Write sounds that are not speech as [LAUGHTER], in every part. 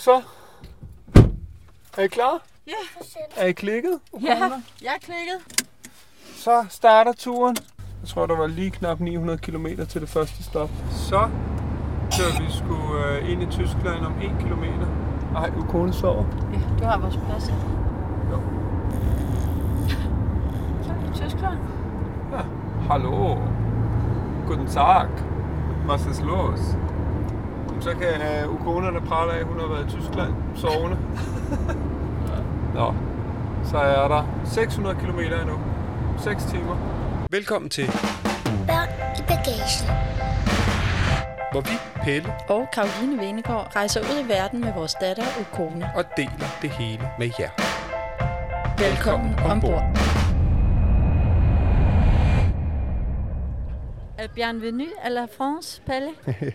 Så. Er I klar? Ja. Er I klikket? Ja, jeg er klikket. Så starter turen. Jeg tror, der var lige knap 900 km til det første stop. Så kører vi sgu øh, ind i Tyskland om 1 km. Ej, Ukone sover. Ja, du har vores plads. ja. Jo. Så er det Tyskland. Ja. Hallo. Guten Tag. Was ist los? Så kan øh, Ukone prale af, at hun har været i Tyskland sovende. [LAUGHS] Nå, så er der 600 km endnu. 6 timer. Velkommen til, Børn i bagagen. hvor vi, Pelle, og Karoline Venegård rejser ud i verden med vores datter Ukone. og deler det hele med jer. Velkommen ombord. Bienvenue à la France, Palle. [LAUGHS]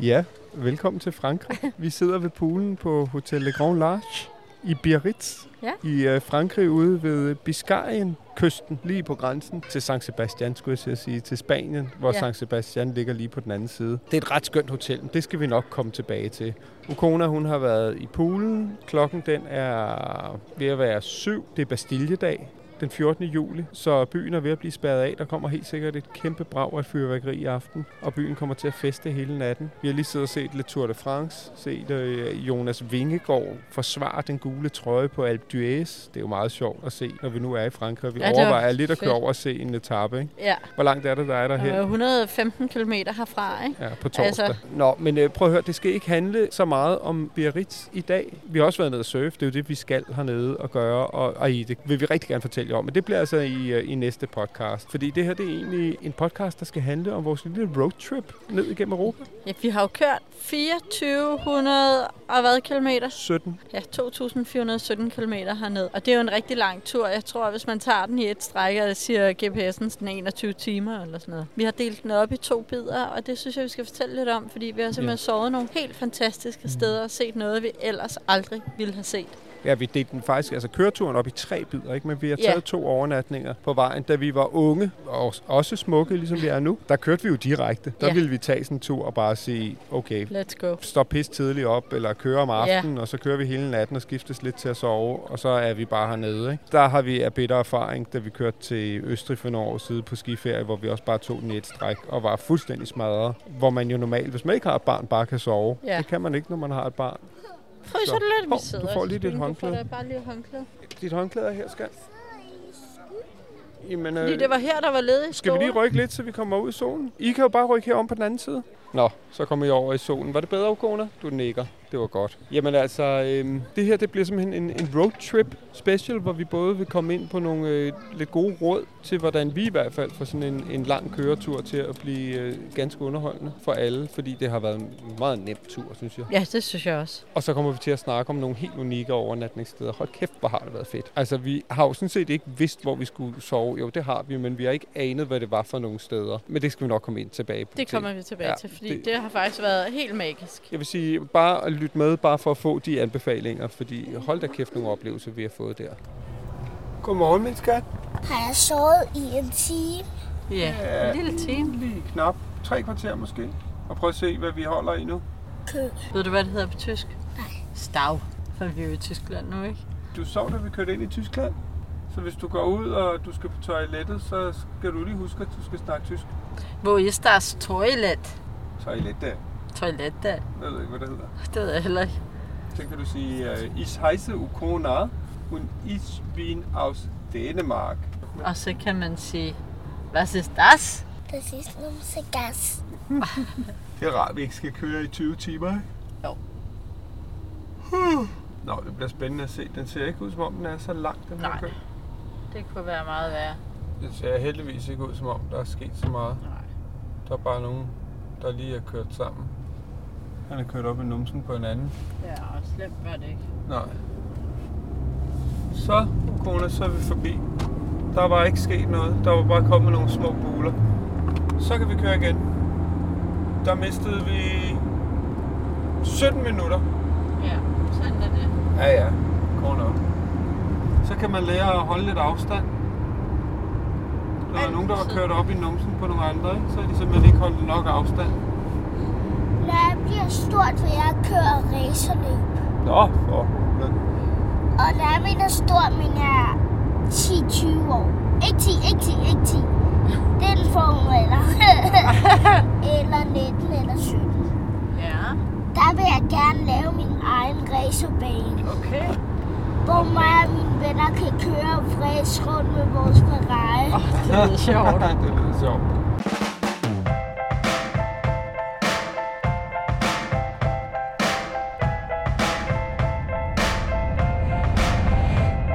Ja, velkommen til Frankrig. Vi sidder ved poolen på Hotel Le Grand Large i Biarritz Ja. i øh, Frankrig ude ved Biscayen-kysten, lige på grænsen til San Sebastian, skulle jeg til at sige, til Spanien, hvor Ja. San Sebastian ligger lige på den anden side. Det er et ret skønt hotel, men det skal vi nok komme tilbage til. Ukona, hun har været i poolen. Klokken den er ved at være syv. Det er Bastilledag den 14. juli, så byen er ved at blive spærret af. Der kommer helt sikkert et kæmpe brag af fyrværkeri i aften, og byen kommer til at feste hele natten. Vi har lige siddet og set Le Tour de France, set øh, Jonas Vingegaard forsvare den gule trøje på Alpe d'Huez. Det er jo meget sjovt at se, når vi nu er i Frankrig. Vi Ja, overvejer lidt at køre over og se en etape. Ikke? Ja, Hvor langt er det, der er der og her? 115 km herfra, ikke? Ja, på torsdag. Altså... Nå, men øh, prøv at høre, det skal ikke handle så meget om Biarritz i dag. Vi har også været nede at surfe, det er jo det, vi skal hernede og gøre, og, og i, det vil vi rigtig gerne fortælle jer om. Men det bliver altså i, øh, i næste podcast. Fordi det her, det er egentlig en podcast, der skal handle om vores lille roadtrip ned igennem Europa. Ja, vi har jo kørt 2400 og hvad kilometer? 17. Ja, 2417 km herned. Og det er jo en rigtig lang tur. Jeg tror, hvis man tager den i et stræk, og siger GPS'en sådan 21 timer eller sådan noget. Vi har delt den op i to bidder, og det synes jeg, vi skal fortælle lidt om, fordi vi har simpelthen sovet nogle helt fantastiske steder og set noget, vi ellers aldrig ville have set. Ja, vi delte den faktisk, altså køreturen op i tre bidder, ikke? men vi har taget to overnatninger på vejen. Da vi var unge, og også smukke, ligesom vi er nu, der kørte vi jo direkte. Der Ja. ville vi tage sådan en tur og bare sige, okay, Let's go. stå pis tidligt op, eller køre om aftenen, og så kører vi hele natten og skiftes lidt til at sove, og så er vi bare hernede. Ikke? Der har vi af bitter erfaring, da vi kørte til Østrig for nogle år siden på skiferie, hvor vi også bare tog den i et stræk og var fuldstændig smadret. Hvor man jo normalt, hvis man ikke har et barn, bare kan sove. Ja. Det kan man ikke, når man har et barn. Fryser du lidt? Hov, Vi sidder du får lige dit håndklæde. Du bare lige håndklæde. Dit håndklæde er her, skal. Jamen, Fordi det var her, der var ledige Skal vi lige rykke lidt, så vi kommer ud i solen? I kan jo bare rykke herom på den anden side. Nå, så kommer I over i solen. Var det bedre, Ukona? Du nikker. Det var godt. Jamen altså, øhm, det her det bliver simpelthen en, en roadtrip special, hvor vi både vil komme ind på nogle øh, lidt gode råd til, hvordan vi i hvert fald får sådan en, en lang køretur til at blive øh, ganske underholdende for alle, fordi det har været en meget nem tur, synes jeg. Ja, det synes jeg også. Og så kommer vi til at snakke om nogle helt unikke overnatningssteder. Hold kæft, hvor har det været fedt. Altså, vi har jo sådan set ikke vidst, hvor vi skulle sove. Jo, det har vi, men vi har ikke anet, hvad det var for nogle steder. Men det skal vi nok komme ind tilbage på. Det til. kommer vi tilbage Ja, til, fordi det- det... har faktisk været helt magisk. Jeg vil sige, bare at lytte med, bare for at få de anbefalinger, fordi hold da kæft nogle oplevelser, vi har fået der. Godmorgen, min skat. Har jeg sovet i en time? Ja, en lille time. Lige knap tre kvarter måske. Og prøv at se, hvad vi holder i nu. Kø. Ved du, hvad det hedder på tysk? Nej. Stav. For vi er jo i Tyskland nu, ikke? Du sov, da vi kørte ind i Tyskland. Så hvis du går ud, og du skal på toilettet, så skal du lige huske, at du skal snakke tysk. Wo ist das Toilet? Toilet der. Toilet der. Jeg ved ikke, hvad det hedder. Det ved jeg heller ikke. Så kan du sige, uh, ich heiße Ukona und ich bin aus Dänemark. Og så kan man sige, was ist das? Das ist numse gas. [LAUGHS] Det er rart, at vi ikke skal køre i 20 timer, ikke? Jo. Nå, det bliver spændende at se. Den ser ikke ud, som om den er så lang, den her Nej. kø. Det kunne være meget værre. Det ser heldigvis ikke ud, som om der er sket så meget. Nej. Der er bare nogen, der lige er kørt sammen. Han er kørt op i numsen på en anden. Ja, og slemt var det ikke. Nej. Så, kone, så er vi forbi. Der var ikke sket noget. Der var bare kommet nogle små buler. Så kan vi køre igen. Der mistede vi 17 minutter. Ja, sådan er det. Ja, ja. Kort op. Så kan man lære at holde lidt afstand. Der var nogen, der var kørt op i numsen på nogle andre, ikke? så har de simpelthen ikke holdt nok afstand. Når jeg bliver stort, vil jeg køre racerløb. Nå, for. Og når jeg mener stort, mener jeg 10-20 år. Ikke 10, ikke 10, ikke 10. Den form eller. [LAUGHS] eller 19 eller 17. Ja, Der vil jeg gerne lave min egen racerbane. okay. Hvor mig og mine venner kan køre fræs rundt med vores Ferrari. Åh, det lyder [LAUGHS] sjovt. det lyder sjovt.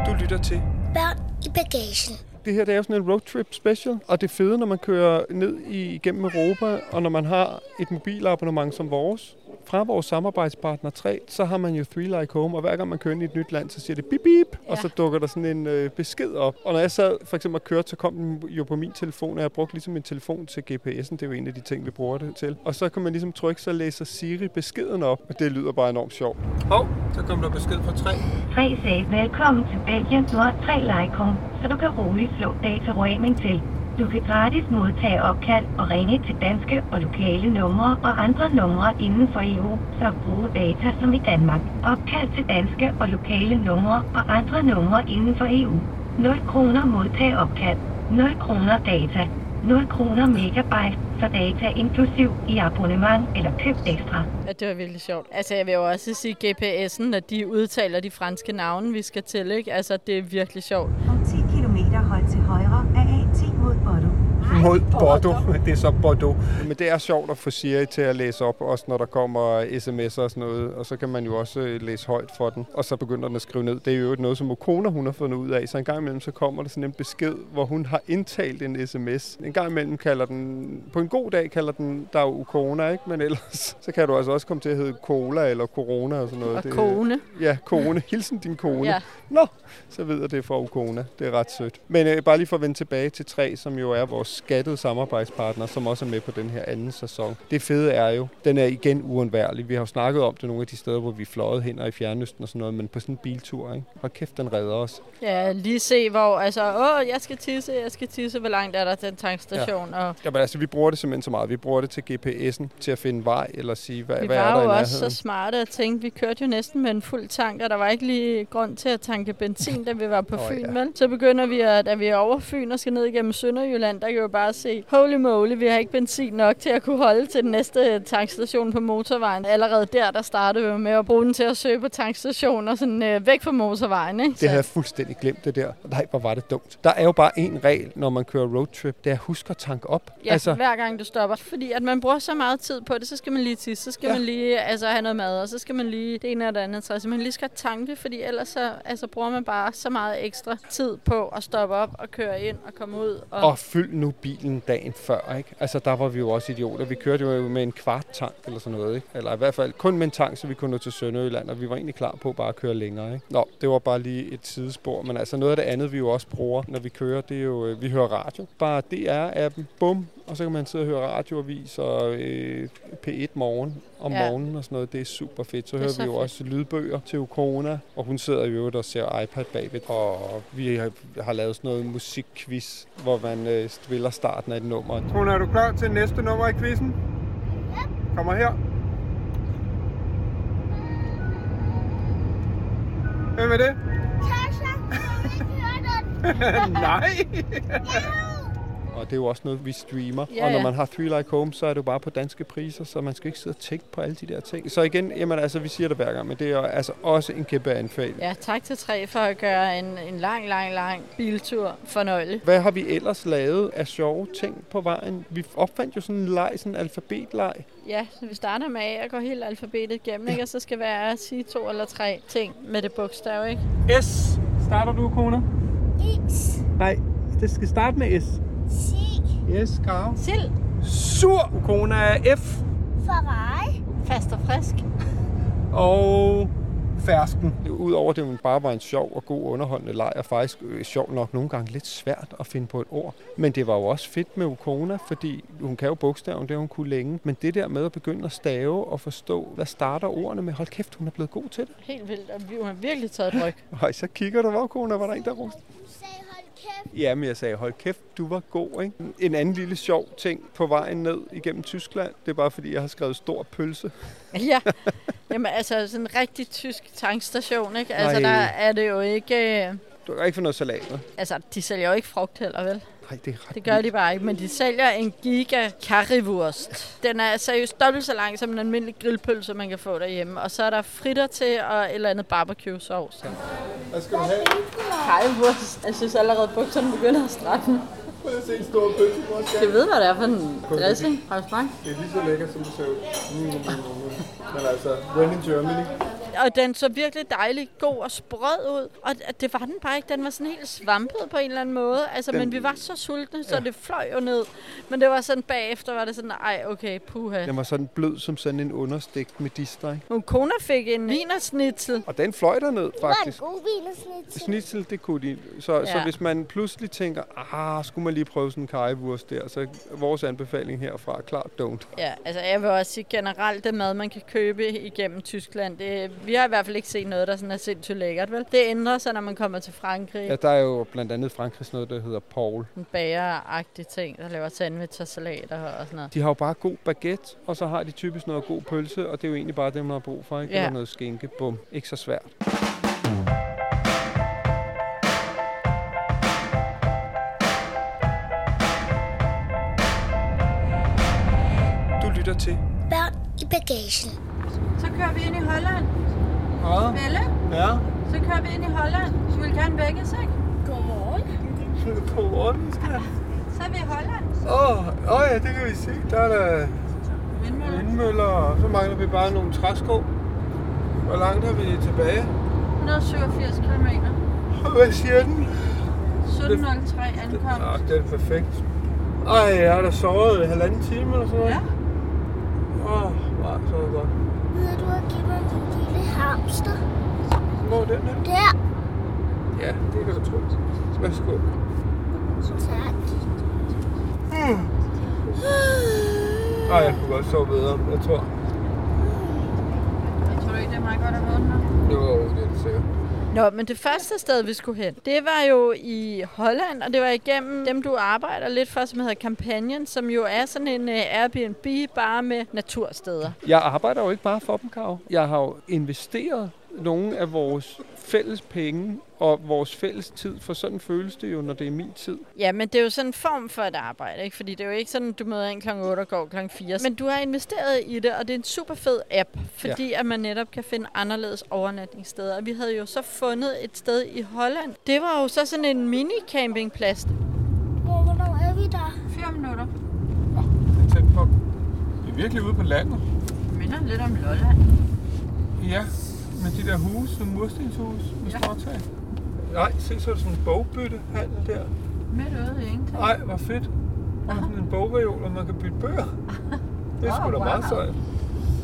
Du lytter til Børn i bagagen. Det her det er jo sådan en roadtrip special, og det fede, når man kører ned i, igennem Europa, og når man har et mobilabonnement som vores, fra vores samarbejdspartner 3, så har man jo Three Like Home, og hver gang man kører ind i et nyt land, så siger det bip bip, ja. og så dukker der sådan en øh, besked op. Og når jeg sad for eksempel og kørte, så kom den jo på min telefon, og jeg brugte ligesom min telefon til GPS'en, det er jo en af de ting, vi bruger det til. Og så kan man ligesom trykke, så læser Siri beskeden op, og det lyder bare enormt sjovt. Hov, oh, så kom der besked fra 3. 3 sagde velkommen til Belgien. Du har 3 Lycom, så du kan roligt slå dataroaming til. Du kan gratis modtage opkald og ringe til danske og lokale numre og andre numre inden for EU, så bruge data som i Danmark. Opkald til danske og lokale numre og andre numre inden for EU. 0 kroner modtage opkald. 0 kroner data. 0 kroner megabyte for data inklusiv i abonnement eller køb ekstra. Ja, det var virkelig sjovt. Altså, jeg vil jo også sige GPS'en, når de udtaler de franske navne, vi skal til, ikke? Altså, det er virkelig sjovt. Om 10 km hold til højre er A10 mod Bordeaux. Mod Bordeaux. [LAUGHS] Det er så Bordeaux. Men det er sjovt at få Siri til at læse op, også når der kommer sms'er og sådan noget. Og så kan man jo også øh, læse højt for den. Og så begynder den at skrive ned. Det er jo noget, som Okona hun har fundet ud af. Så en gang imellem så kommer der sådan en besked, hvor hun har indtalt en sms. En gang imellem kalder den, på en god dag kalder den der jo Okona, ikke? Men ellers [LAUGHS] så kan du altså også komme til at hedde Cola eller Corona og sådan noget. Og Det- kone. Ja, kone. Hilsen din kone. Ja. Nå, så ved jeg det er fra Ukona. Det er ret sødt. Men øh, bare lige for at vende tilbage til 3, som jo er vores skattede samarbejdspartner, som også er med på den her anden sæson. Det fede er jo, den er igen uundværlig. Vi har jo snakket om det nogle af de steder, hvor vi fløjet hen og i Fjernøsten og sådan noget, men på sådan en biltur, ikke? Hold kæft, den redder os. Ja, lige se, hvor, altså, åh, jeg skal tisse, jeg skal tisse, hvor langt er der til en tankstation, ja. og Jamen altså, vi bruger det simpelthen så meget. Vi bruger det til GPS'en, til at finde vej, eller sige, hvad, vi hvad er var der i jo også så nærheden. smarte og tænkte, vi kørte jo næsten med en fuld tank, og der var ikke lige grund til at tanke benzin, da vi var på [LAUGHS] Åh, Fyn, ja. vel? Så begynder vi, at da vi er over Fyn og skal ned igennem Sønderjylland, der kan vi jo bare se, holy moly, vi har ikke benzin nok til at kunne holde til den næste tankstation på motorvejen. Allerede der, der startede vi med at bruge den til at søge på tankstationer, sådan øh, væk fra motorvejen, ikke? Det havde jeg fuldstændig glemt, det der. Nej, hvor var det dumt. Der er jo bare en regel, når man kører roadtrip. Det er at huske at tanke op. Ja, altså, hver gang du stopper. Fordi at man bruger så meget tid på det, så skal man lige tisse, så skal Ja. ja. man lige altså, have noget mad, og så skal man lige det ene og det andet. Så man lige skal tanke, fordi ellers så altså, bruger man bare så meget ekstra tid på at stoppe op og køre ind og komme ud. Og, Og fyld nu bilen dagen før, ikke? Altså, der var vi jo også idioter. Vi kørte jo med en kvart tank eller sådan noget, ikke? Eller i hvert fald kun med en tank, så vi kunne nå til Sønderjylland, og vi var egentlig klar på bare at køre længere, ikke? Nå, det var bare lige et sidespor. Men altså, noget af det andet, vi jo også bruger, når vi kører, det er jo, øh, vi hører radio. Bare DR-appen, bum, og så kan man sidde og høre radioavis og øh, P1 morgen om Ja. morgenen og sådan noget. Det er super fedt. Så er hører så vi jo fedt. også lydbøger til Ukona, og hun sidder jo og ser iPad bagved. Og vi har, har lavet sådan noget musikquiz, hvor man øh, spiller starten af et nummer. Kone, er du klar til næste nummer i quizzen? Ja. Kommer her. Hvem er det? Tasha. [LAUGHS] Nej! Og det er jo også noget, vi streamer. Ja, og når ja. man har Three Like Home, så er det jo bare på danske priser, så man skal ikke sidde og tænke på alle de der ting. Så igen, jamen altså, vi siger det hver gang, men det er jo altså også en kæmpe anbefaling. ja, tak til tre for at gøre en, en lang, lang, lang biltur fornøjelig. Hvad har vi ellers lavet af sjove ting på vejen? Vi opfandt jo sådan en leg, sådan en alfabetleg. Ja, så vi starter med A og går hele alfabetet igennem, ikke? og så skal være at sige to eller tre ting med det bogstav, ikke? S. Starter du, kone? X, Nej, det skal starte med S. C, Yes, Karo. Sild! Sur. Kone er F. Ferrari, Fast og frisk. Og fersken. Udover det bare var en sjov og god underholdende leg, og faktisk øh, sjov nok nogle gange lidt svært at finde på et ord. Men det var jo også fedt med Ukona, fordi hun kan jo bogstaven, det hun kunne længe. Men det der med at begynde at stave og forstå, hvad starter ordene med, hold kæft, hun er blevet god til det. Helt vildt, og vi har virkelig taget et ryg. [LAUGHS] Og så kigger du, hvor Ukona var der en, der roste. Ja, men jeg sagde, hold kæft, du var god, ikke? En anden lille sjov ting på vejen ned igennem Tyskland, det er bare fordi, jeg har skrevet stor pølse. [LAUGHS] ja, jamen altså sådan en rigtig tysk tankstation, ikke? Altså Nej. der er det jo ikke... øh, Du kan ikke få noget salat? Altså, de sælger jo ikke frugt heller, vel? Nej, det er ret Det gør de bare ikke, men de sælger en giga currywurst. Den er seriøst dobbelt så lang som en almindelig grillpølse, man kan få derhjemme. Og så er der fritter til og et eller andet barbecue sauce. Hvad skal du have? Currywurst. Jeg synes allerede, bukserne begynder at stramme. Prøv at se en stor pølse, hvor skal Jeg ved, hvad det er for en dressing. Har du smagt? Det er lige så lækkert, som det ser ud. Mm, mm, mm, mm. Men altså, when in Germany. Og den så virkelig dejlig, god og sprød ud. Og det var den bare ikke. Den var sådan helt svampet på en eller anden måde. Altså, Den- men vi var så sultne, så det fløj jo ned. Men det var sådan bagefter, var det sådan, ej, okay, puha. Den var sådan blød som sådan en understegt med distre, ikke? Min kone fik en vinersnitzel. Og den fløj derned, Det var en faktisk. god vinersnit. Snitsel, det kunne de. Så, ja. så Ja. hvis man pludselig tænker, ah, skulle man lige prøve sådan en kajewurst der, så vores anbefaling herfra er klart don't. Ja, altså jeg vil også sige generelt, det mad, man kan købe igennem Tyskland, det, vi har i hvert fald ikke set noget, der sådan er sindssygt lækkert, vel? Det ændrer sig, når man kommer til Frankrig. Ja, der er jo blandt andet i Frankrig sådan noget, der hedder Paul. En bageragtig ting, der laver sandwich og salater og sådan noget. De har jo bare god baguette, og så har de typisk noget god pølse, og det er jo egentlig bare det, man har brug for, ikke? Ja. Eller noget skinke, bum. Ikke så svært. Du lytter til. Børn i bagagen. Så kører vi ind i Holland. Hvad? Belle, Ja. så kører vi ind i Holland. Du vil gerne vækkes, ikke? Godmorgen. Godmorgen, skat. Så er vi i Holland. Åh, oh, oh ja, det kan vi se. Der er der Vindmøller. vindmøller, og så mangler vi bare nogle træsko. Hvor langt har vi tilbage? 187 km. [LAUGHS] Hvad siger den? 1703 ankomst. Ah, det er perfekt. Ej, jeg har da sovet i halvanden time eller sådan noget. Ja. Åh, oh, nej, så er det godt. Ved du at give mig en lille hamster? Hvor er den her? Der. Ja, det kan du tro. Værsgo. Tak. Ej, jeg kunne godt sove bedre, jeg tror. Jeg tror ikke, det er meget godt at vågne nu. Jo, det er det sikkert. Nå, men det første sted, vi skulle hen, det var jo i Holland, og det var igennem dem, du arbejder lidt for, som hedder Companion, som jo er sådan en øh, uh, Airbnb bare med natursteder. Jeg arbejder jo ikke bare for dem, Karo. Jeg har jo investeret nogle af vores fælles penge og vores fælles tid, for sådan føles det jo, når det er min tid. Ja, men det er jo sådan en form for et arbejde, ikke? Fordi det er jo ikke sådan, du møder ind kl. 8 og går kl. 4. Men du har investeret i det, og det er en super fed app, fordi ja. at man netop kan finde anderledes overnatningssteder. Og vi havde jo så fundet et sted i Holland. Det var jo så sådan en mini-campingplads. Hvornår er vi der? 4 minutter. Det er tæt på. Det er virkelig ude på landet. Minder lidt om Lolland. Ja, med de der huse, sådan murstenshus med Ja. småtag. Nej, se så er der sådan en bogbyttehandel der. Midt ude i ingenting. Ej, hvor fedt. Og sådan en bogreol, og man kan bytte bøger. Det er sgu Åh, da meget wow. sejt.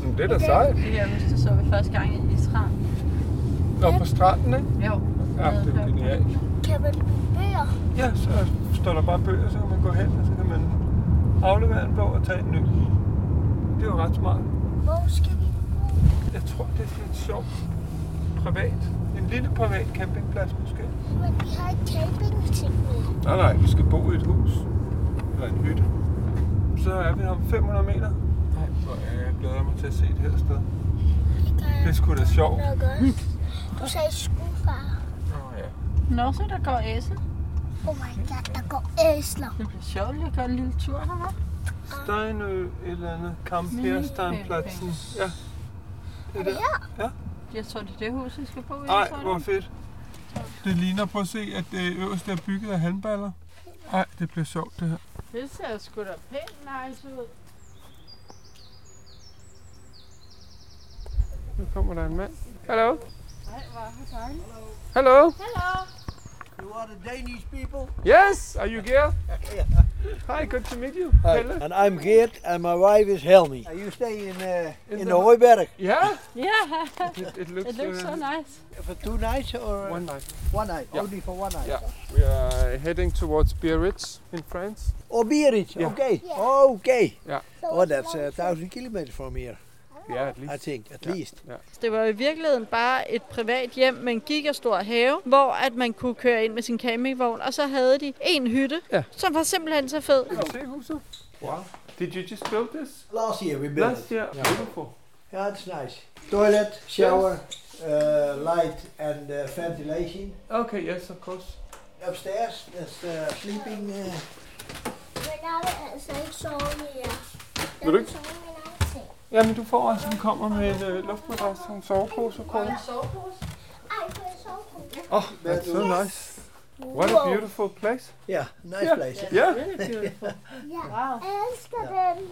Men det er da sejt. Det jeg det så vi første gang i Israel. Nå, på stranden, ikke? Jo. Ja, det er genialt. Kan man bøger? Ja, så står der bare bøger, så kan man gå hen, og så kan man aflevere en bog og tage en ny. Det er jo ret smart. Hvor skal vi bo? Jeg tror, det er lidt sjovt. Privat. En lille privat campingplads måske. Men vi har ikke campingting med. Nej, nej, vi skal bo i et hus. Eller en hytte. Så er vi om 500 meter. Nej, hvor er jeg glæder mig til at se det her sted. Det, Det er sgu da sjovt. Du sagde skufar. Åh ja. Nå, så der går æsel. Oh my god, der går æsler. Det bliver sjovt lige at gøre en lille tur her, hva'? Steinø, et eller andet. Kamphersteinpladsen. Ja. Det er der. Ja. Jeg tror, det er det hus, vi skal bo i. Ej, tror du? hvor fedt. Det ligner, prøv at se, at det øverste er bygget af handballer. Ej, det bliver sjovt det her. Det ser sgu da pænt nice ud. Nu kommer der en mand. Hallo? Ej, hvor er det dejligt. Hallo? Hello. You are the Danish people? Yes, are you here? [LAUGHS] Hi, good to meet you. Hi, Pelle. and I'm Geert, and my wife is Helmi. Uh, you stay in uh, in, the Hooiberg Yeah, [LAUGHS] Yeah, it, it looks, it looks so uh, nice. for two nights or one night. one night? Yeah. Only for one night. Yeah, we are heading towards Biarritz in France. Oh, Biarritz. Yeah. Okay. Yeah. Okay. Yeah. Oh, that's a thousand kilometers from here. Yeah, at I least. think, at Ja. least. Så Det var i virkeligheden bare et privat hjem med en gigastor have, hvor at man kunne køre ind med sin campingvogn, og så havde de en hytte, Ja. som var simpelthen så fed. Kan se huset? Wow. Did you just build this? Last year we built Last it. year. Beautiful. Yeah, it's nice. Toilet, shower, uh, light, and uh, ventilation. Okay, yes, of course. Upstairs, there's uh, sleeping. Uh, Men jeg vil altså ikke sove mere. Vil du ikke? sove i min egen seng. Jamen, du får altså, vi kommer med en øh, luftmadras og en sovepose. Og Ej, kunne jeg sove på den? Oh, that's so nice. What a beautiful place. yeah, nice Yeah. place. Yeah. Really beautiful. Ja, Wow. jeg elsker den.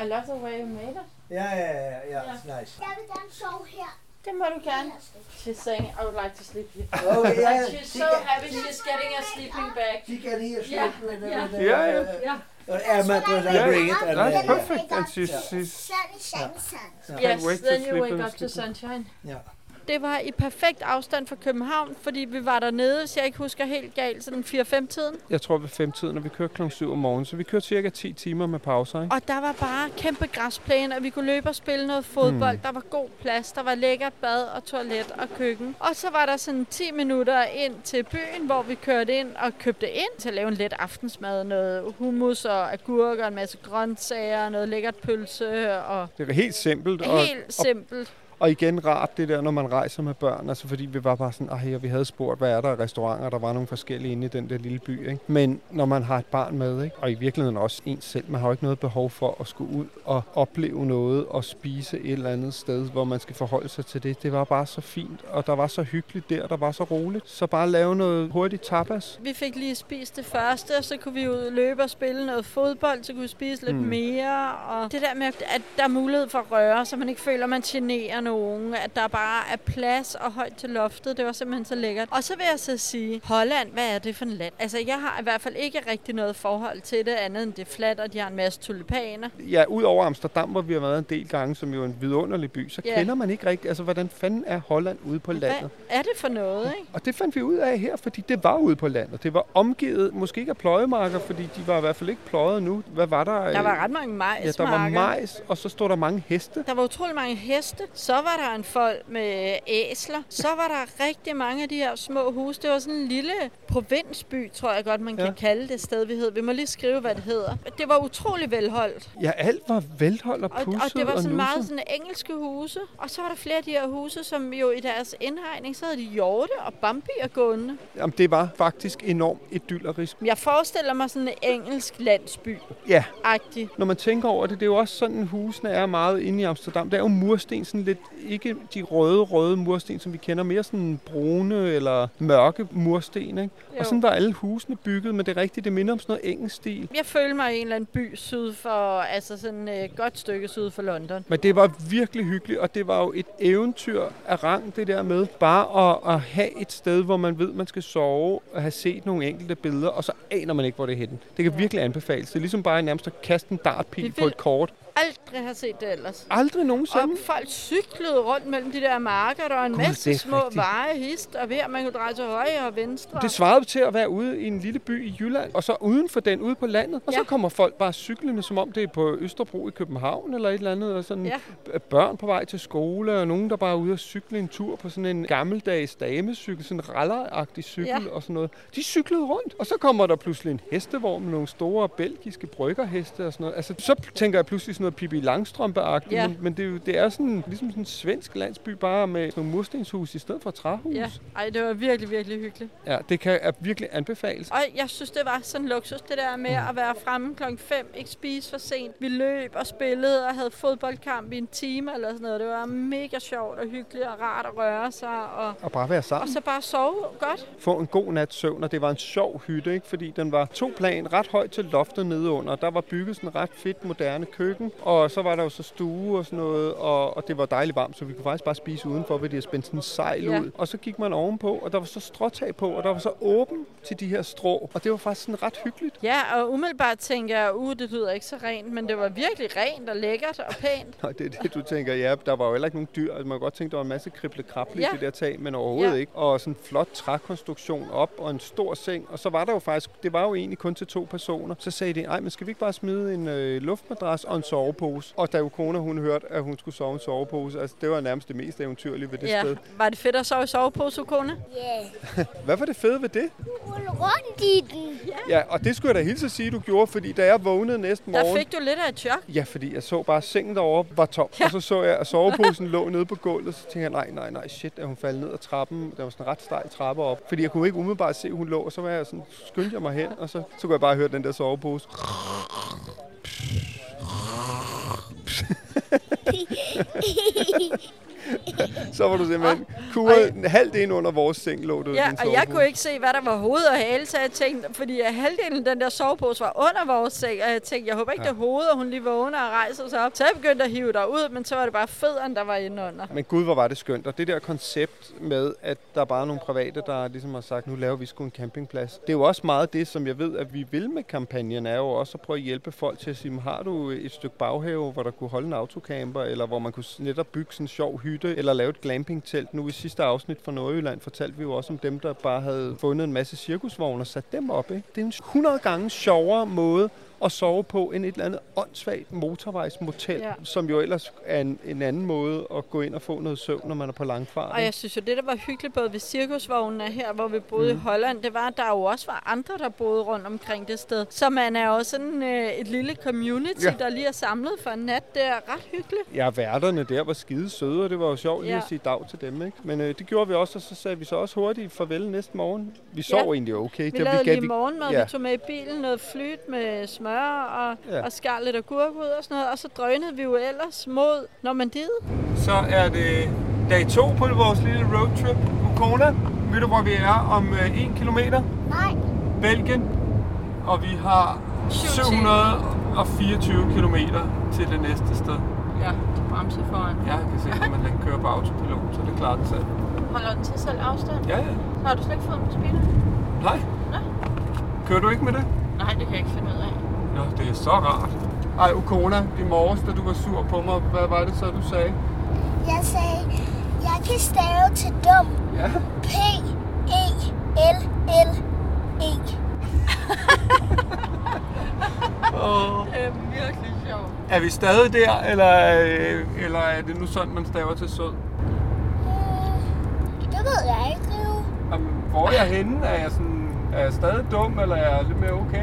I love the way you made it. Yeah, yeah, yeah, yeah, it's nice. Jeg vil gerne sove her. Det må du gerne. She's saying, I would like to sleep here. Oh, yeah. And she's she so happy she's getting a sleeping bag. She can hear Yeah, sleep yeah. the, Yeah, uh, Yeah. Uh, air mattress. I Yeah. bring it. And, That's uh, perfect. And she's, she's Sun i sun, sun. Yeah. Yes, wait to then you sleep wake in up to sleeping. sunshine. Yeah. Det var i perfekt afstand fra København, fordi vi var dernede, hvis jeg ikke husker helt galt, sådan 4-5 tiden. jeg tror ved femtiden, og vi kørte klokken 7 om morgenen, så vi kørte cirka 10 timer med pauser, ikke? Og der var bare kæmpe græsplæne, og vi kunne løbe og spille noget fodbold. Hmm. Der var god plads, der var lækkert bad og toilet og køkken. Og så var der sådan 10 minutter ind til byen, hvor vi kørte ind og købte ind til at lave en let aftensmad. Noget hummus og agurker, en masse grøntsager, noget lækkert pølse og Det var helt simpelt. Og, helt simpelt. Og igen rart det der, når man rejser med børn, altså fordi vi var bare sådan, ej, og vi havde spurgt, hvad er der af restauranter, der var nogle forskellige inde i den der lille by, ikke? Men når man har et barn med, ikke? og i virkeligheden også en selv, man har jo ikke noget behov for at skulle ud og opleve noget og spise et eller andet sted, hvor man skal forholde sig til det. Det var bare så fint, og der var så hyggeligt der, der var så roligt. Så bare lave noget hurtigt tapas. Vi fik lige spist det første, og så kunne vi ud og løbe og spille noget fodbold, så kunne vi spise lidt Mm. mere. Og det der med, at der er mulighed for at røre, så man ikke føler, man generer nogen. At der bare er plads og højt til loftet. Det var simpelthen så lækkert. Og så vil jeg så sige, Holland, hvad er det for en land? Altså, jeg har i hvert fald ikke rigtig noget forhold til det, andet end det fladt, og de har en masse tulipaner. Ja, ud over Amsterdam, hvor vi har været en del gange, som jo er en vidunderlig by, så Ja. kender man ikke rigtigt, altså hvordan fanden er Holland ude på landet? Hvad er det for noget, ikke? Og det fandt vi ud af her, fordi det var ude på landet. Det var omgivet, måske ikke af pløjemarker, fordi de var i hvert fald ikke pløjet nu. Hvad var der? Der var ret mange majsmarker. Ja, der var majs, og så stod der mange heste. Der var utrolig mange heste. Så var der en folk med æsler. Så var der rigtig mange af de her små huse. Det var sådan en lille provinsby, tror jeg godt, man Ja. kan kalde det sted, vi hed. Vi må lige skrive, hvad det hedder. Det var utrolig velholdt. Ja, alt var velholdt og Og, pusset og det var sådan nusset. meget sådan engelske huse. Og så var der flere af de her huse, som jo i deres indhegning, så havde de hjorte og bambier gående. Jamen, det var faktisk enormt idyllerisk. Jeg forestiller mig sådan en engelsk landsby Ja, -agtig. når man tænker over det, det er jo også sådan, husene er meget inde i Amsterdam. Der er jo mursten, sådan lidt, ikke de røde, røde mursten, som vi kender, mere sådan brune eller mørke mursten, ikke? Jo. Og sådan var alle husene bygget, men det er rigtigt, det minder om sådan noget engelsk stil. Jeg føler mig i en eller anden by syd for, altså sådan et øh, godt stykke syd for London. Men det var virkelig hyggeligt, og det var jo et eventyr af rang, det der med bare at, at have et sted, hvor man ved, man skal sove, og have set nogle enkelte billeder, og så aner man ikke, hvor det er henne. Det kan Ja. virkelig anbefales. Det er ligesom bare nærmest at kaste en dartpil på et kort. Aldrig har set det ellers. Aldrig nogensinde. Og folk cyklede rundt mellem de der marker. Der var en det masse små rigtigt. veje, hist og ved, man kunne dreje til højre og venstre. Det svarede til at være ude i en lille by i Jylland, og så uden for den, ude på landet. Og Ja. så kommer folk bare cyklende, som om det er på Østerbro i København eller et eller andet. Og sådan Ja. børn på vej til skole, og nogen, der bare er ude og cykle en tur på sådan en gammeldags damecykel, sådan en ralleragtig cykel Ja. og sådan noget. De cyklede rundt, og så kommer der pludselig en hestevogn med nogle store belgiske bryggerheste og sådan noget. Altså, så tænker jeg pludselig sådan noget Pippi Langstrømpe-agtigt, Ja. men, men det, er jo, det er sådan, ligesom sådan en svensk landsby, bare med nogle murstenshus i stedet for træhus. Ja, ej, det var virkelig, virkelig hyggeligt. Ja, det kan er virkelig anbefales. Og jeg synes, det var sådan luksus, det der med at være fremme klokken 5, ikke spise for sent. Vi løb og spillede og havde fodboldkamp i en time eller sådan noget. Det var mega sjovt og hyggeligt og rart at røre sig. Og, Og bare være og sammen. så bare sove godt. Få en god nats søvn, og det var en sjov hytte, ikke? fordi den var to plan, ret højt til loftet nede under. Der var bygget sådan et ret fedt moderne køkken, og så var der jo så stue og sådan noget, og, og det var dejligt varmt, så vi kunne faktisk bare spise udenfor, ved de havde spændt sådan en sejl Ja. ud. Og så gik man ovenpå, og der var så stråtag på, og der var så åben til de her strå, og det var faktisk sådan ret hyggeligt. Ja, og umiddelbart tænker jeg, uh, det lyder ikke så rent, men det var virkelig rent og lækkert og pænt. [LAUGHS] Og det er det, du tænker, ja, der var jo heller ikke nogen dyr. Altså, man kan godt tænke, der var en masse krible krable Ja. i det der tag, men overhovedet Ja. ikke. Og sådan en flot trækonstruktion op, og en stor seng. Og så var der jo faktisk, det var jo egentlig kun til to personer. Så sagde de, nej, men skal vi ikke bare smide en øh, luftmadras og en sovepose? Og da jo kone, hun hørte, at hun skulle sove i en sovepose, altså det var nærmest det mest eventyrlige ved det Ja, sted. var det fedt at sove i sovepose, Ukone? Ja. [LAUGHS] Hvad var det fede ved det? Rulle rundt i den. Ja, og det skulle jeg da hilse at sige, du gjorde, fordi da jeg vågnede næste morgen... Der fik du lidt af et chok. Ja, fordi jeg så bare, sengen derovre var tom. Ja. Og så så jeg, at soveposen lå nede på gulvet. Så tænkte jeg, nej, nej, nej, shit, at hun faldt ned ad trappen. Der var sådan en ret stejl trappe op. Fordi jeg kunne ikke umiddelbart se, at hun lå. Og så var jeg sådan, skyndte jeg mig hen, og så, så kunne jeg bare høre den der sovepose. ヘヘヘヘ。[LAUGHS] så var du simpelthen kuret halvt ind under vores seng, lå du Ja, og jeg kunne ikke se, hvad der var hoved og hale, så jeg tænkte, fordi halvdelen den der sovepose var under vores seng, og jeg tænkte, jeg håber ikke, Ja. det er hovedet, og hun lige vågner og rejser sig op. Så jeg begyndte at hive dig ud, men så var det bare fødderne, der var inde under. Men gud, hvor var det skønt. Og det der koncept med, at der bare er nogle private, der ligesom har sagt, nu laver vi sgu en campingplads. Det er jo også meget det, som jeg ved, at vi vil med kampagnen, er jo også at prøve at hjælpe folk til at sige, "Men har du et stykke baghave, hvor der kunne holde en autocamper, eller hvor man kunne netop bygge sådan en sjov hytte, eller lave et glampingtelt. Nu i sidste afsnit fra Nordjylland fortalte vi jo også om dem, der bare havde fundet en masse cirkusvogne og sat dem op. Ikke? Det er en 100 gange sjovere måde at sove på end et eller andet åndssvagt motorvejsmotel, Ja. som jo ellers er en, en anden måde at gå ind og få noget søvn, når man er på langfart. Og jeg synes jo, det der var hyggeligt både ved cirkusvognene her, hvor vi boede mm. i Holland, det var, at der jo også var andre, der boede rundt omkring det sted. Så man er jo sådan øh, et lille community, ja. Der lige er samlet for en nat. Det er ret hyggeligt. Ja, værterne der var skide søde, og det var jo sjovt lige Ja. at sige dag til dem. Ikke? Men øh, det gjorde vi også, og så sagde vi så også hurtigt farvel næste morgen. Vi sov Ja. egentlig okay. Vi Det- lavede gav- lige morgenmad, ja. vi tog med i bilen noget flyt med smør og, ja. Ja. og skar lidt agurk ud og sådan noget. Og så drønede vi jo ellers mod Normandiet. Så er det dag to på vores lille roadtrip. Ukona, ved du, hvor vi er om øh, 1 kilometer? Nej. Belgien. Og vi har 724 kilometer til det næste sted. Ja, de bremser foran. Jeg kan se, at man [LAUGHS] den kører på autopilot, så det klarer den selv. Holder den til selv afstand? Ja, ja. Så har du slet ikke fået den på speeder? Nej. Nå. Kører du ikke med det? Nej, det kan jeg ikke finde ud af. Nå, det er så rart. Ej, Ukona, i morges, da du var sur på mig, hvad var det så, du sagde? Jeg sagde, jeg kan stave til dum. Ja. P-E-L-L-E. [LAUGHS] Åh. Det er virkelig sjovt. Er vi stadig der, eller, øh, eller er det nu sådan, man staver til sød? Mm, det ved jeg ikke. Jamen, hvor er jeg henne? Er jeg, sådan, er jeg stadig dum, eller er jeg lidt mere okay?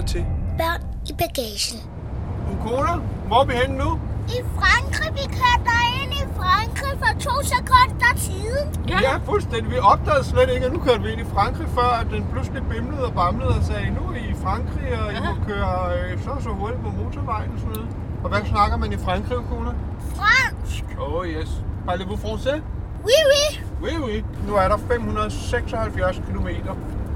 Lytter til Børn i bagagen. Ukona, hvor er vi henne nu? I Frankrig, vi kørte ind i Frankrig for to sekunder siden. Ja. ja, fuldstændig. Vi opdagede slet ikke, at nu kørte vi ind i Frankrig, før at den pludselig bimlede og bamlede og sagde, nu er I i Frankrig, og I må køre øh, så så hurtigt på motorvejen og sådan noget. Og hvad snakker man i Frankrig, Ukona? fransk. Oh yes. Parlez-vous français? Oui, oui. Oui, oui. Nu er der 576 km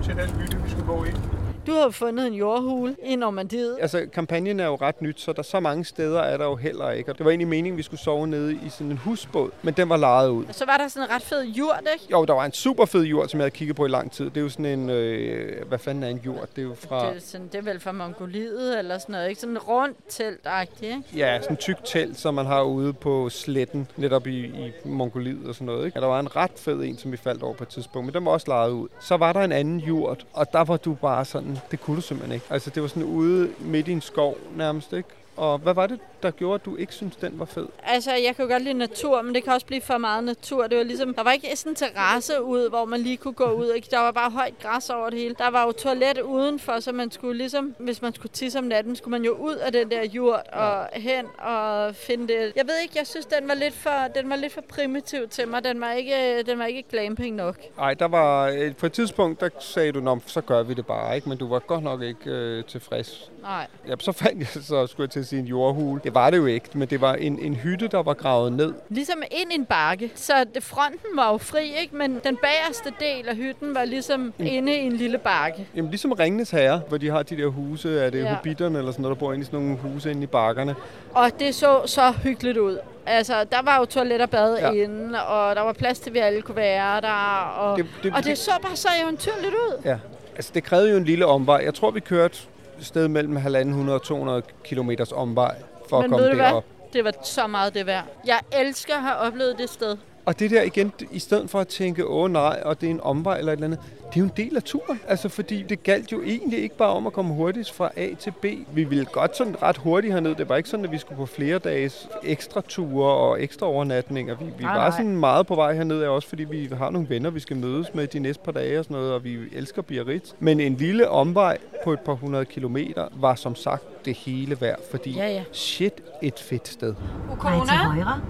til den hytte, vi skal bo i. Du har fundet en jordhule i Normandiet. Altså, kampagnen er jo ret nyt, så der så mange steder er der jo heller ikke. Og det var egentlig meningen, at vi skulle sove nede i sådan en husbåd, men den var lejet ud. Og så var der sådan en ret fed jord, ikke? Jo, der var en super fed jord, som jeg havde kigget på i lang tid. Det er jo sådan en... Øh, hvad fanden er en jord? Det er jo fra... Det er, sådan, det er vel fra Mongoliet eller sådan noget, ikke? Sådan en rundt telt ikke? Ja, sådan en tyk telt, som man har ude på sletten, netop i, i Mongoliet og sådan noget. Ikke? Ja, der var en ret fed en, som vi faldt over på et tidspunkt, men den var også lejet ud. Så var der en anden jord, og der var du bare sådan, det kunne du simpelthen ikke. Altså, det var sådan ude midt i en skov nærmest, ikke? Og hvad var det, der gjorde, at du ikke synes den var fed? Altså, jeg kan jo godt lide natur, men det kan også blive for meget natur. Det var ligesom, der var ikke sådan en terrasse ud, hvor man lige kunne gå ud. Ikke? Der var bare højt græs over det hele. Der var jo toilet udenfor, så man skulle ligesom, hvis man skulle tisse om natten, skulle man jo ud af den der jord og hen og finde det. Jeg ved ikke, jeg synes, den var lidt for, den var lidt for primitiv til mig. Den var ikke, den var ikke glamping nok. Nej, der var, øh, på et tidspunkt, der sagde du, så gør vi det bare, ikke? Men du var godt nok ikke øh, tilfreds. Nej. Ja, så fandt jeg så, skulle jeg til at sige, en jordhule. Det var det jo ikke, men det var en, en hytte, der var gravet ned. Ligesom ind i en bakke. Så det, fronten var jo fri, ikke? men den bagerste del af hytten var ligesom mm. inde i en lille bakke. Jamen ligesom Ringnes Herre, hvor de har de der huse, er det Ja. hobitterne eller sådan noget, der bor inde i sådan nogle huse inde i bakkerne. Og det så så hyggeligt ud. Altså, der var jo toilet og bad ja. Inde, og der var plads til, at vi alle kunne være der. Og det, Det- og det det- så bare så eventyrligt ud. Ja, altså det krævede jo en lille omvej. Jeg tror, vi kørte sted mellem 1.500 og 200 kilometers omvej for Men at komme du hvad? derop. Det var så meget det værd. Jeg elsker at have oplevet det sted. Og det der igen, i stedet for at tænke, åh nej, og det er en omvej eller et eller andet, det er jo en del af turen. Altså fordi det galt jo egentlig ikke bare om at komme hurtigt fra A til B. Vi ville godt sådan ret hurtigt herned. Det var ikke sådan, at vi skulle på flere dages ekstra ture og ekstra overnatninger. Vi, vi Nej, var nej. sådan meget på vej herned, også fordi vi har nogle venner, vi skal mødes med de næste par dage og sådan noget, og vi elsker Biarritz. Men en lille omvej på et par hundrede kilometer var som sagt det hele værd, fordi Ja, ja. shit, et fedt sted. Højre.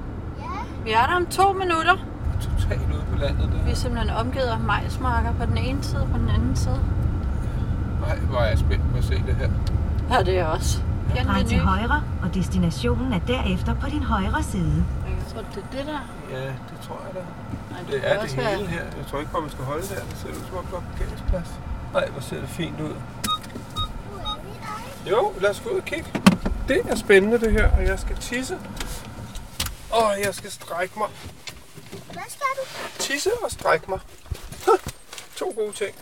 Vi er der om to minutter. Totalt ude på landet der. Vi er simpelthen omgivet af majsmarker på den ene side og på den anden side. Nej, hvor er jeg spændt på at se det her. Ja, det er også. Drej til højre, og destinationen er derefter på din højre side. Jeg tror, det er det der. Ja, det tror jeg da. Nej, Det kan er det også være- hele her. Jeg tror ikke bare, man skal holde der. Det ser ud som om, der er parkeringsplads. Nej, hvor ser det fint ud. Jo, lad os gå ud og kigge. Det er spændende det her, og jeg skal tisse. Og jeg skal strække mig. Hvad skal du? Tisse og strække mig. Huh, To gode ting.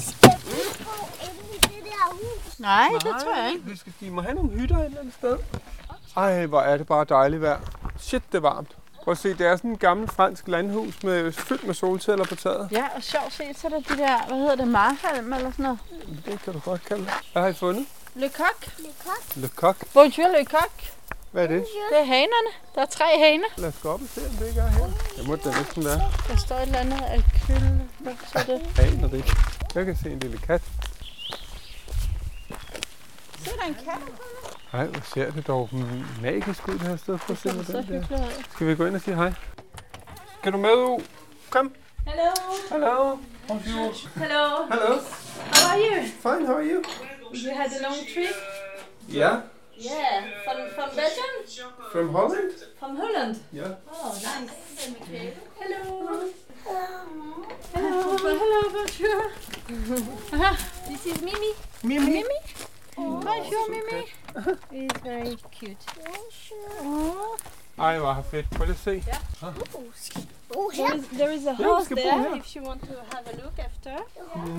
Skal vi bo inde i det der hus? Nej, det tror jeg ikke. Vi skal give mig have nogle hytter et eller andet sted. Ej, hvor er det bare dejligt vejr. Shit, det er varmt. Prøv at se, det er sådan en gammel fransk landhus med, fyldt med solceller på taget. Ja, og sjovt set, så er der de der, hvad hedder det, marhalm eller sådan noget. Det kan du godt kalde det. Hvad har I fundet? Le coq. Le coq. Le coq. Bonjour, le coq. Hvad er det? Det er hanerne. Der er tre haner. Lad os gå op og se, om det ikke er her. Det må det da næsten være. Der står et eller andet alkyl. Hvad betyder det? Aner det ikke. Jeg kan se en lille kat. Se, der er en kat. Hej, hvor ser det dog magisk ud det her sted. Prøv at se, Det der. hyggeligt ud. Skal vi gå ind og sige hej? Kan du med ud? Kom. Hello. Hello. Bonjour. Hello. Hello. How are you? Fine, how are you? You had a long trip? Yeah. Yeah. From from Belgium? From Holland? From Holland? Yeah. Oh, nice. Hello. Hello. Hello, bonjour. Aha, [LAUGHS] this is Mimi. Mimi. Mimi? Oh, Bonjour, Mimi. He's [LAUGHS] very cute. Oh. Ej, hvor har fedt. Prøv lige at se. Oh, There is, there is a Ja, horse skal there her. if you want to have a look after.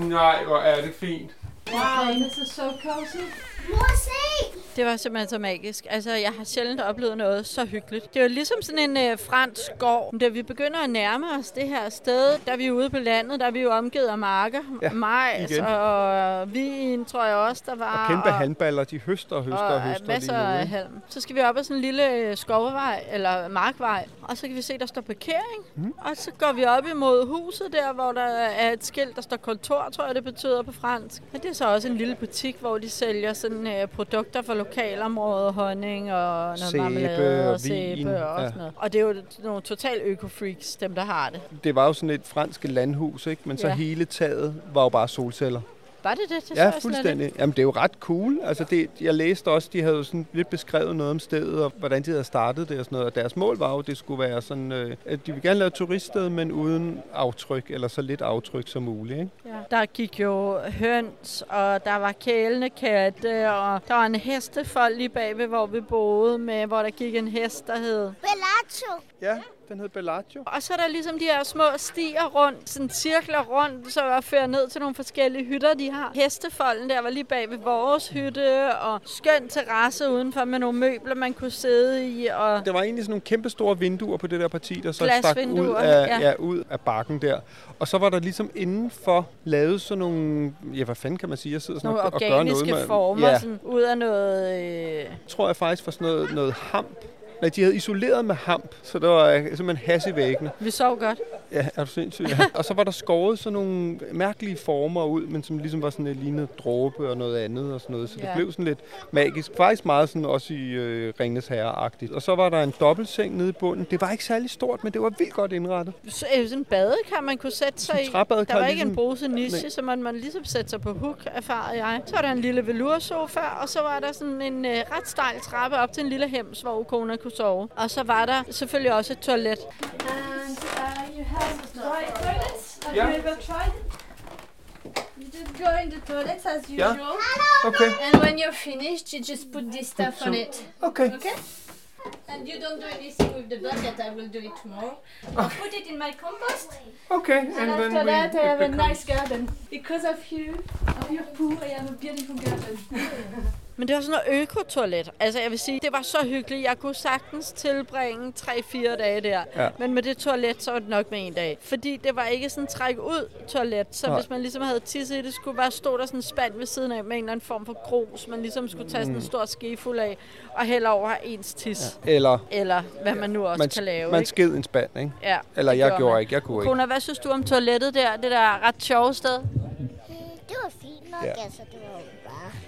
Nej, hvor er det fint. Wow, this is so cozy. Det var simpelthen så magisk. Altså, jeg har sjældent oplevet noget så hyggeligt. Det var ligesom sådan en øh, fransk skov. Da vi begynder at nærme os det her sted, der er vi ude på landet, der er vi jo omgivet af marker. Ja, Majs igen. og vin, tror jeg også, der var. Og kæmpe handballer, de høster og høster og, og høster masser lige nu, af halm. Så skal vi op ad sådan en lille øh, skovvej, eller markvej, og så kan vi se, der står parkering. Mm. Og så går vi op imod huset der, hvor der er et skilt, der står kontor, tror jeg det betyder på fransk. Og det er så også en lille butik, hvor de sælger sådan øh, produkter fra lokalområdet, honning og noget Sæbe marmelade og og sæbe vin, og ja. sådan noget. Og det er jo nogle total øko-freaks, dem der har det. Det var jo sådan et fransk landhus, ikke? Men så Ja. hele taget var jo bare solceller. Var det det? det Ja, fuldstændig. ikke. Jamen, det er jo ret cool. Altså, det, jeg læste også, de havde jo sådan lidt beskrevet noget om stedet, og hvordan de havde startet det og sådan noget. Og deres mål var jo, at det skulle være sådan, øh, at de vil gerne lave et turiststed, men uden aftryk, eller så lidt aftryk som muligt. Ikke? Ja. Der gik jo høns, og der var kælende katte, og der var en hestefold lige bagved, hvor vi boede med, hvor der gik en hest, der hed Bellaccio. Ja, den hed Bellagio. Og så er der ligesom de her små stier rundt, sådan cirkler rundt, så jeg fører ned til nogle forskellige hytter, de har. Hestefolden der var lige bag ved vores hytte, og skøn terrasse udenfor med nogle møbler, man kunne sidde i. Og Der var egentlig sådan nogle kæmpe store vinduer på det der parti, der så stak ud af, ja. ja. ud af bakken der. Og så var der ligesom indenfor lavet sådan nogle, ja hvad fanden kan man sige, jeg sidder sådan nogle og, og gør noget organiske med, former, ja, sådan ud af noget... Øh, tror jeg faktisk var sådan noget, noget hamp. Nej, de havde isoleret med hamp, så der var øh, simpelthen has i væggene. vi sov godt. Ja, er du sindssyg? Ja. og så var der skåret sådan nogle mærkelige former ud, men som ligesom var sådan et lignende dråbe og noget andet og sådan noget. Så det Ja. blev sådan lidt magisk. Faktisk meget sådan også i øh, Ringnes Herre-agtigt. Og så var der en dobbeltseng nede i bunden. Det var ikke særlig stort, men det var vildt godt indrettet. Så, øh, sådan en badekar, man kunne sætte sig i. Der var ikke ligesom- en bruse niche, Nej. så man, man ligesom sætte sig på hook, erfarede jeg. Så var der en lille veloursofa, og så var der sådan en øh, ret stejl trappe op til en lille hems, hvor kona kunne sove. Og så var der selvfølgelig også et toilet. And uh, you have dry toilets. Have Yeah. you ever tried it? You just go in the toilets as Yeah. usual. Okay, And when you're finished, you just put this stuff on it. okay. Okay? And you don't do anything with the bucket. I will do it tomorrow. I'll put it in my compost. Okay, And after that, I have a nice garden. Because of you, of your poo, I have a beautiful garden. [LAUGHS] Men det var sådan noget økotoilet. Altså jeg vil sige, det var så hyggeligt. Jeg kunne sagtens tilbringe 3-4 dage der. Ja. Men med det toilet, så var det nok med en dag. Fordi det var ikke sådan træk ud toilet. Så Nej. hvis man ligesom havde tisset i det, skulle bare stå der sådan en spand ved siden af med en eller anden form for grus. Man ligesom skulle tage Mm. sådan en stor skefuld af og hælde over ens tis. Ja. Eller Eller hvad man nu også man, kan lave. man ikke? sked en spand, ikke? Ja, Eller jeg gjorde gjorde ikke, jeg kunne ikke. Kona, hvad synes du om toilettet der? Det der ret sjove sted? Det var fint nok, Ja. altså. Det var.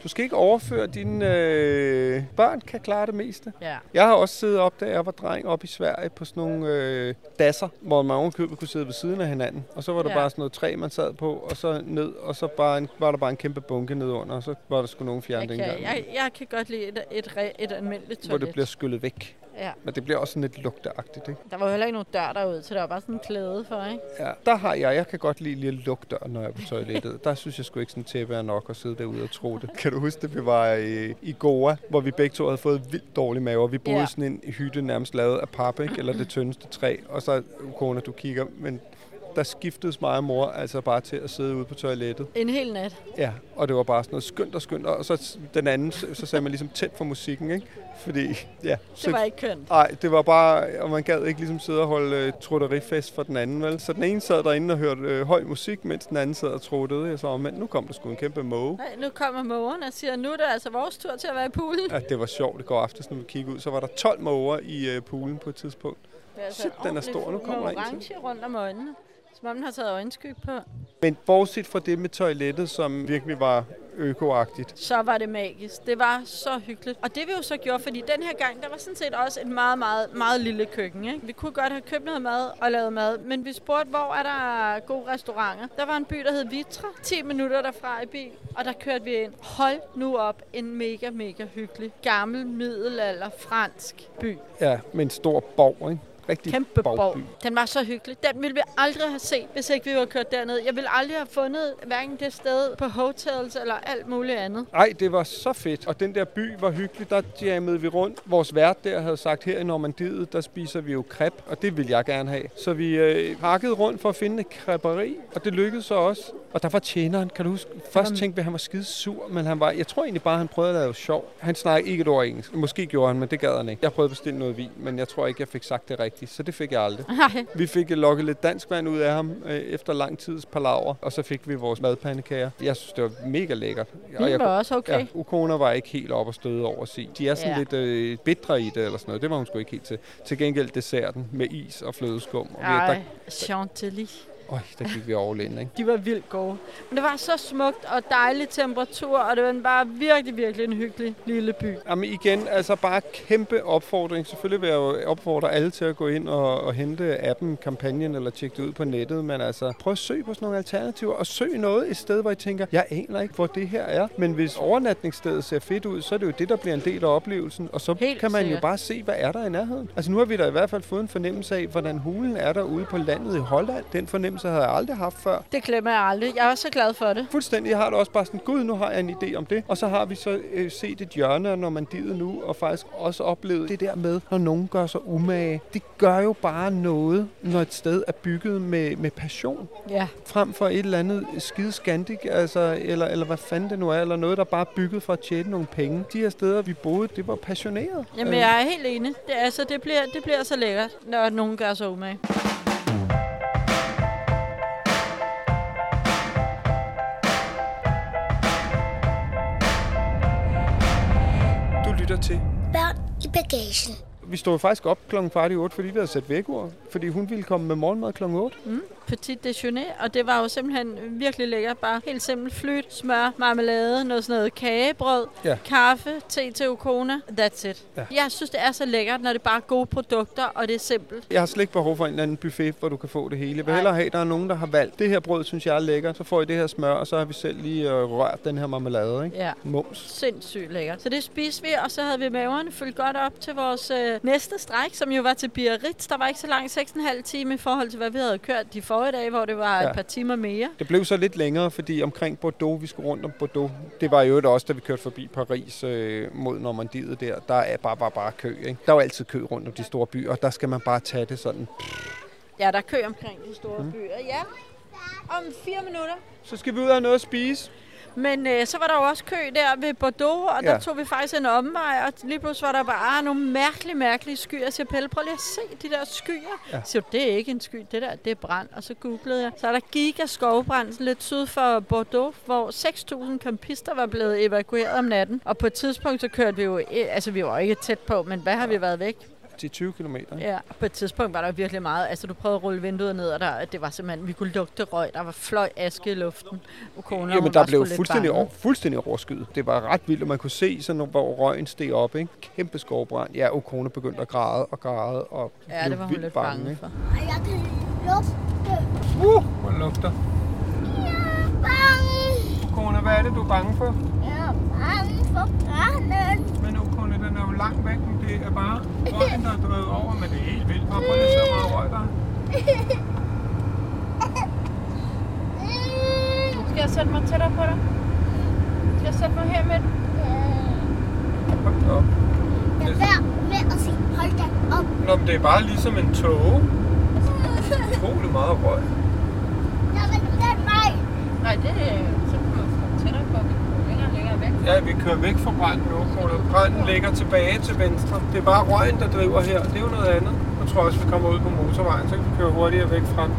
Du skal ikke overføre dine øh, børn, kan klare det meste. Ja. Jeg har også siddet op, da jeg var dreng, op i Sverige på sådan nogle øh, dasser, hvor man ovenkøbet kunne sidde ved siden af hinanden. Og så var der Ja. bare sådan noget træ, man sad på, og så ned, og så bare en, var der bare en kæmpe bunke ned under, og så var der sgu nogen fjerne kan, engang, jeg, jeg kan godt lide et, et, re- et almindeligt hvor toilet. det bliver skyllet væk. Ja. Men det bliver også sådan lidt lugteagtigt, ikke? Der var heller ikke nogen dør derud, så der var bare sådan en klæde for, ikke? Ja, der har jeg, jeg kan godt lide lige at lukke døren, når jeg er på toilettet. Der synes jeg sgu ikke sådan tæppe er nok at sidde derude og tro det. Kan du huske det? Vi var i, i Goa, hvor vi begge to havde fået vildt dårlig mave, og vi boede Ja. i sådan en hytte nærmest lavet af pap, ikke? eller det tyndeste træ. Og så, kone, du kigger, men der skiftedes mig og mor altså bare til at sidde ude på toilettet. En hel nat. Ja, og det var bare sådan noget skønt og skønt. Og så den anden, så, så sagde man ligesom tæt for musikken, ikke? Fordi, ja. Det var ikke kønt. Nej, det var bare, og man gad ikke ligesom sidde og holde øh, trutterifest for den anden, vel? Så den ene sad derinde og hørte øh, høj musik, mens den anden sad og truttede. Jeg så, men nu kom der sgu en kæmpe måge. Nej, nu kommer mågeren og siger, nu er det altså vores tur til at være i poolen. Ja, det var sjovt. Det går aftes, når vi kigger ud. Så var der 12 måger i øh, poolen på et tidspunkt. Det er altså Shit, en den er stor. Nu kommer der en orange rundt om øjnene. Som om den har taget øjenskyg på. Men bortset fra det med toilettet, som virkelig var økoagtigt. Så var det magisk. Det var så hyggeligt. Og det vi jo så gjorde, fordi den her gang, der var sådan set også et meget, meget, meget lille køkken. Ikke? Vi kunne godt have købt noget mad og lavet mad, men vi spurgte, hvor er der gode restauranter. Der var en by, der hed Vitra. 10 minutter derfra i bil, og der kørte vi ind. Hold nu op, en mega, mega hyggelig, gammel, middelalder, fransk by. Ja, med en stor borg, ikke? Rigtig Kæmpe borg. Den var så hyggelig. Den ville vi aldrig have set, hvis ikke vi var kørt derned. Jeg ville aldrig have fundet hverken det sted på hotels eller alt muligt andet. Ej, det var så fedt. Og den der by var hyggelig. Der jammede vi rundt. Vores vært der havde sagt, her i Normandiet, der spiser vi jo crepe, og det vil jeg gerne have. Så vi øh, hakkede rundt for at finde et creperi, og det lykkedes så også. Og der var tjeneren, kan du huske? Først Jamen. tænkte vi, at han var skide sur, men han var, jeg tror egentlig bare, at han prøvede at lave sjov. Han snakkede ikke et ord engelsk. Måske gjorde han, men det gad han ikke. Jeg prøvede at bestille noget vin, men jeg tror ikke, jeg fik sagt det rigtigt, så det fik jeg aldrig. Nej. Vi fik lokket lidt dansk vand ud af ham øh, efter lang tids palaver, og så fik vi vores madpandekager. Jeg synes, det var mega lækkert. Og Det jeg, var også okay. Ja, Ukona var ikke helt op og støde over at sige. De er sådan Ja. lidt øh, bitre i det eller sådan noget. Det var hun sgu ikke helt til. Til gengæld desserten med is og flødeskum. Og vi- Ej, chantilly. Øj, der gik vi all in, ikke? De var vildt gode. Men det var så smukt og dejlig temperatur, og det var en bare virkelig, virkelig en hyggelig lille by. Jamen igen, altså bare kæmpe opfordring. Selvfølgelig vil jeg jo opfordre alle til at gå ind og, og hente appen, kampagnen eller tjekke det ud på nettet. Men altså, prøv at søge på sådan nogle alternativer, og søg noget et sted, hvor I tænker, jeg aner ikke, hvor det her er. Men hvis overnatningsstedet ser fedt ud, så er det jo det, der bliver en del af oplevelsen. Og så Helt kan man jo sikkert. bare se, hvad er der i nærheden. Altså nu har vi da i hvert fald fået en fornemmelse af, hvordan hulen er derude på landet i Holland. Den fornemmelse havde jeg aldrig haft før. Det glemmer jeg aldrig. Jeg er også så glad for det. Fuldstændig. Jeg har det også bare sådan, gud, nu har jeg en idé om det. Og så har vi så øh, set et hjørne af Normandiet nu, og faktisk også oplevet det der med, når nogen gør sig umage. Det gør jo bare noget, når et sted er bygget med, med passion. Ja. Frem for et eller andet skide skandik, altså, eller, eller hvad fanden det nu er, eller noget, der bare er bygget for at tjene nogle penge. De her steder, vi boede, det var passioneret. Jamen, Øh, jeg er helt enig. Det, altså, det, bliver, det bliver så lækkert, når nogen gør sig umage. Bagagen. Vi stod faktisk op klokken kvart i otte, fordi vi havde sat vækord. Fordi hun ville komme med morgenmad klokken 8. Mm. Petit déjeuner, og det var jo simpelthen virkelig lækkert. Bare helt simpelt flyt, smør, marmelade, noget sådan noget kagebrød, Ja. kaffe, te til Ukona. That's it. Ja. Jeg synes, det er så lækkert, når det bare er gode produkter, og det er simpelt. Jeg har slet ikke behov for en eller anden buffet, hvor du kan få det hele. Jeg vil hellere have, at der er nogen, der har valgt. Det her brød, synes jeg er lækkert. Så får I det her smør, og så har vi selv lige øh, rørt den her marmelade. Ikke? Ja. Mums. Sindssygt lækkert. Så det spiste vi, og så havde vi maverne fyldt godt op til vores øh, næste stræk, som jo var til Biarritz. Der var ikke så langt, 6,5 time i forhold til, hvad vi havde kørt de forrige dage, hvor det var ja. Et par timer mere. Det blev så lidt længere, fordi omkring Bordeaux, vi skulle rundt om Bordeaux. Det var jo også, da vi kørte forbi Paris øh, mod Normandiet der. Der er bare, bare, bare kø. Ikke? Der er jo altid kø rundt om de store byer, og der skal man bare tage det sådan. Ja, der er kø omkring de store mm. byer. Ja, om fire minutter. Så skal vi ud og have noget at spise. Men øh, så var der jo også kø der ved Bordeaux, og ja. Ja. der tog vi faktisk en omvej, og lige pludselig var der bare nogle mærkelige, mærkelige skyer. Jeg siger, Pelle, prøv lige at se de der skyer. Ja. Ja. Siger, det er ikke en sky, det der, det er brand. Og så googlede jeg. Så er der giga skovbrand lidt syd for Bordeaux, hvor 6.000 campister var blevet evakueret om natten. Og på et tidspunkt, så kørte vi jo, altså vi var ikke tæt på, men hvad har vi været væk? Til 20 km. Ja, på et tidspunkt var der virkelig meget. Altså, du prøvede at rulle vinduet ned, og der, det var simpelthen, vi kunne lugte røg. Der var fløj aske i luften. Ukona, hun Jamen, der blev fuldstændig, over, fuldstændig overskyet. Det var ret vildt, og man kunne se, sådan, hvor røgen steg op. Ikke? Kæmpe skovbrand. Ja, Okona begyndte at græde og græde og Ja, blev det var hun vildt lidt bange. bange for. Og jeg kan lugte. Uh, hvor lugter. Bange. Okona, hvad er det, du er bange for? Jeg er bange for branden. Men Okona, den er jo langt væk, men det er bare røgen, der er drevet over, men det er helt vildt. Bare prøv lige at se, hvor meget røg der er. [LAUGHS] Skal jeg sætte mig tættere på dig? Skal jeg sætte mig her med den? Hold da op. Lad være med at sige, hold da op. Nå, men det er bare ligesom en tåge. [LAUGHS] Utrolig meget røg. Der var den vej. Nej, det er så kan man få tættere på. Vi kommer længere og længere væk. Ja, vi kører væk fra branden nu, Okona. Branden ligger tilbage til venstre. Det er bare røgen, der driver her. Det er jo noget andet. Jeg tror også, vi kommer ud på motorvejen, så kan vi køre hurtigere væk fra den.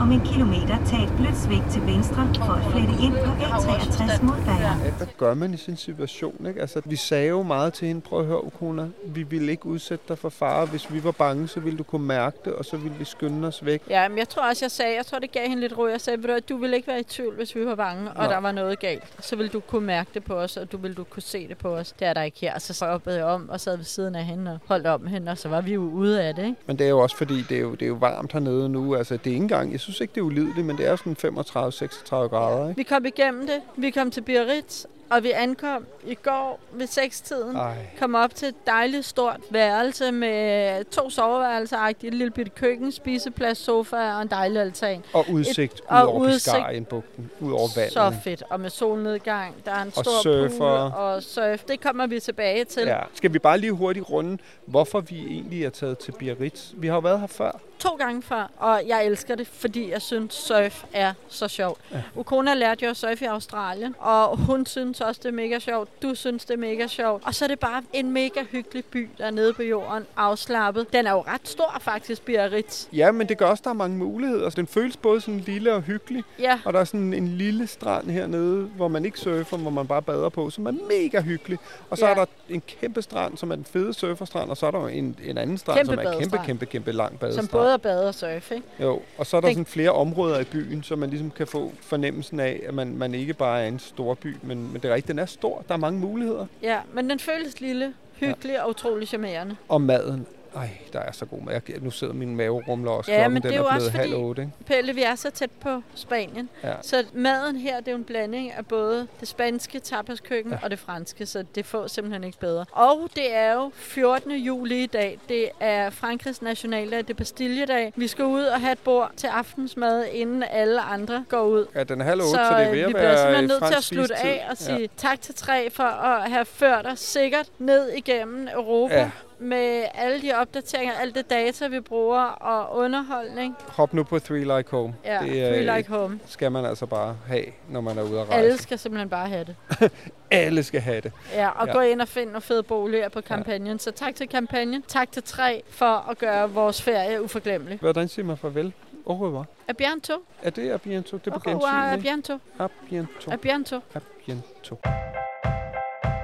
Om en kilometer tag et blødt sving til venstre for at flette ind på A63 mod Bayern. Ja, hvad gør man i sin situation? Ikke? Altså, vi sagde jo meget til hende, prøv at høre, Okona, vi ville ikke udsætte dig for fare. Hvis vi var bange, så ville du kunne mærke det, og så ville vi skynde os væk. Ja, men jeg tror også, jeg sagde, jeg tror, det gav hende lidt ro. Jeg sagde, ved du, ville ikke være i tvivl, hvis vi var bange, og Nå. der var noget galt. Så ville du kunne mærke det på os, og du ville du kunne se det på os. Det er der ikke her. Og så hoppede jeg om og sad ved siden af hende og holdt om hende, og så var vi jo ude af det, ikke? Men det er jo også fordi, det er jo, det er jo varmt hernede nu. Altså, det er ikke engang, jeg synes ikke, det er ulideligt, men det er sådan 35-36 grader. Ikke? Vi kom igennem det. Vi kom til Biarritz, og vi ankom i går ved 6-tiden. Ej. Kom op til et dejligt stort værelse med to soveværelser, et lille bitte køkken, spiseplads, sofa og en dejlig altan. Og udsigt Et- ud og over udsigt- Biscayens-bugten, ud over vandet. Så fedt. Og med solnedgang. Der er en Og stor surfer. pool og surf. Det kommer vi tilbage til. Ja. Skal vi bare lige hurtigt runde, hvorfor vi egentlig er taget til Biarritz? Vi har jo været her før. To gange før, og jeg elsker det, fordi jeg synes, surf er så sjovt. Ja. Ukona lærte jo at surfe i Australien, og hun synes også, det er mega sjovt. Du synes, det er mega sjovt. Og så er det bare en mega hyggelig by, der er nede på jorden, afslappet. Den er jo ret stor faktisk, Biarritz. Ja, men det gør også, der er mange muligheder. Den føles både sådan lille og hyggelig. Ja. Og der er sådan en lille strand hernede, hvor man ikke surfer, hvor man bare bader på, som er mega hyggelig. Og så Ja. er der en kæmpe strand, som er den fede surferstrand, og så er der en, en anden strand, Kæmpe som er kæmpe, kæmpe, kæmpe lang badestrand. Både at bade og surfe, ikke? Jo, og så er der sådan flere områder i byen, så man ligesom kan få fornemmelsen af, at man, man ikke bare er en stor by, men, men det er rigtigt, den er stor. Der er mange muligheder. Ja, men den føles lille, hyggelig ja. og utrolig charmerende. Og maden. Ej, der er så god mad. Jeg, nu sidder min mave rumler også. Ja, Klokken, men det er jo også halv fordi- otte, ikke? Pelle, vi er så tæt på Spanien. Ja. Så maden her, det er jo en blanding af både det spanske tapaskøkken Ja. og det franske, så det får simpelthen ikke bedre. Og det er jo 14. juli i dag. Det er Frankrigs nationaldag, det er Bastilledag. Vi skal ud og have et bord til aftensmad, inden alle andre går ud. Ja, den er halv otte, så, Så, det er ved øh, at vi være bliver simpelthen nødt til at slutte af og sige ja. tak til tre for at have ført os sikkert ned igennem Europa. Ja. Ja. Med alle de opdateringer, alt det data, vi bruger, og underholdning. Hop nu på Three Like Home. Ja, det Three Like Home. skal man altså bare have, når man er ude at rejse. Alle skal simpelthen bare have det. [LAUGHS] Alle skal have det. Ja, og Ja. ja. gå ind og finde nogle fede boliger på kampagnen. Så tak til kampagnen. Tak til tre for at gøre vores ferie uforglemmelig. Hvordan siger man farvel? Au revoir. A bientôt. Er det a bientôt? Det er på a gensyn, ikke? bientôt. A bientôt. A bientôt. A bientôt.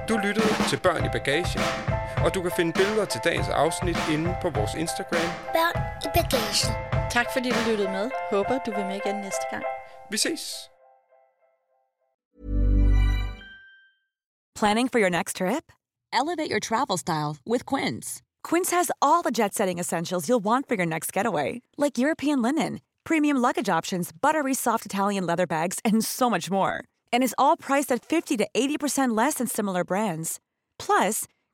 Du lyttede til Børn i Bagage, og du kan finde billeder til dagens afsnit inde på vores Instagram. Børn i bagagen. Tak fordi du lyttede med. Håber du vil med igen næste gang. Vi ses! Planning for your next trip? Elevate your travel style with Quince. Quince has all the jet setting essentials you'll want for your next getaway, like European linen, premium luggage options, buttery soft Italian leather bags, and so much more. And is all priced at 50 to 80% less than similar brands. Plus,